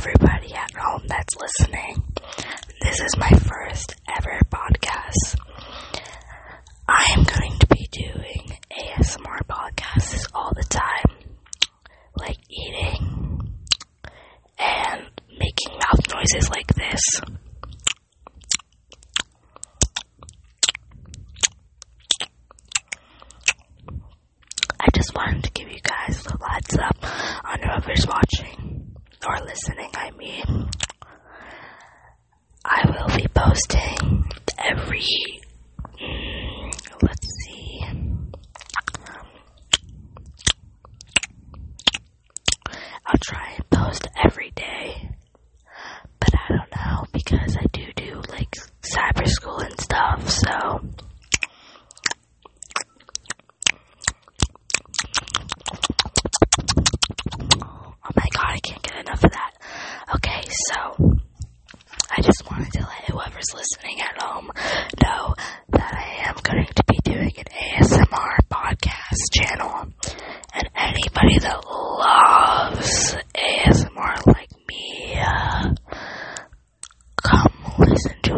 everybody at home that's listening. This is my first ever podcast. I am going to be doing ASMR podcasts all the time, like eating and making mouth noises like this. I just wanted to give you guys a little heads up on whoever's watching or listening, I mean. I will be posting every, mm, let's see, I'll try and post every day, but I don't know because I do do like cyber school and stuff, so. enough of that. Okay, so I just wanted to let whoever's listening at home know that I am going to be doing an ASMR podcast channel. And anybody that loves ASMR like me, uh, come listen to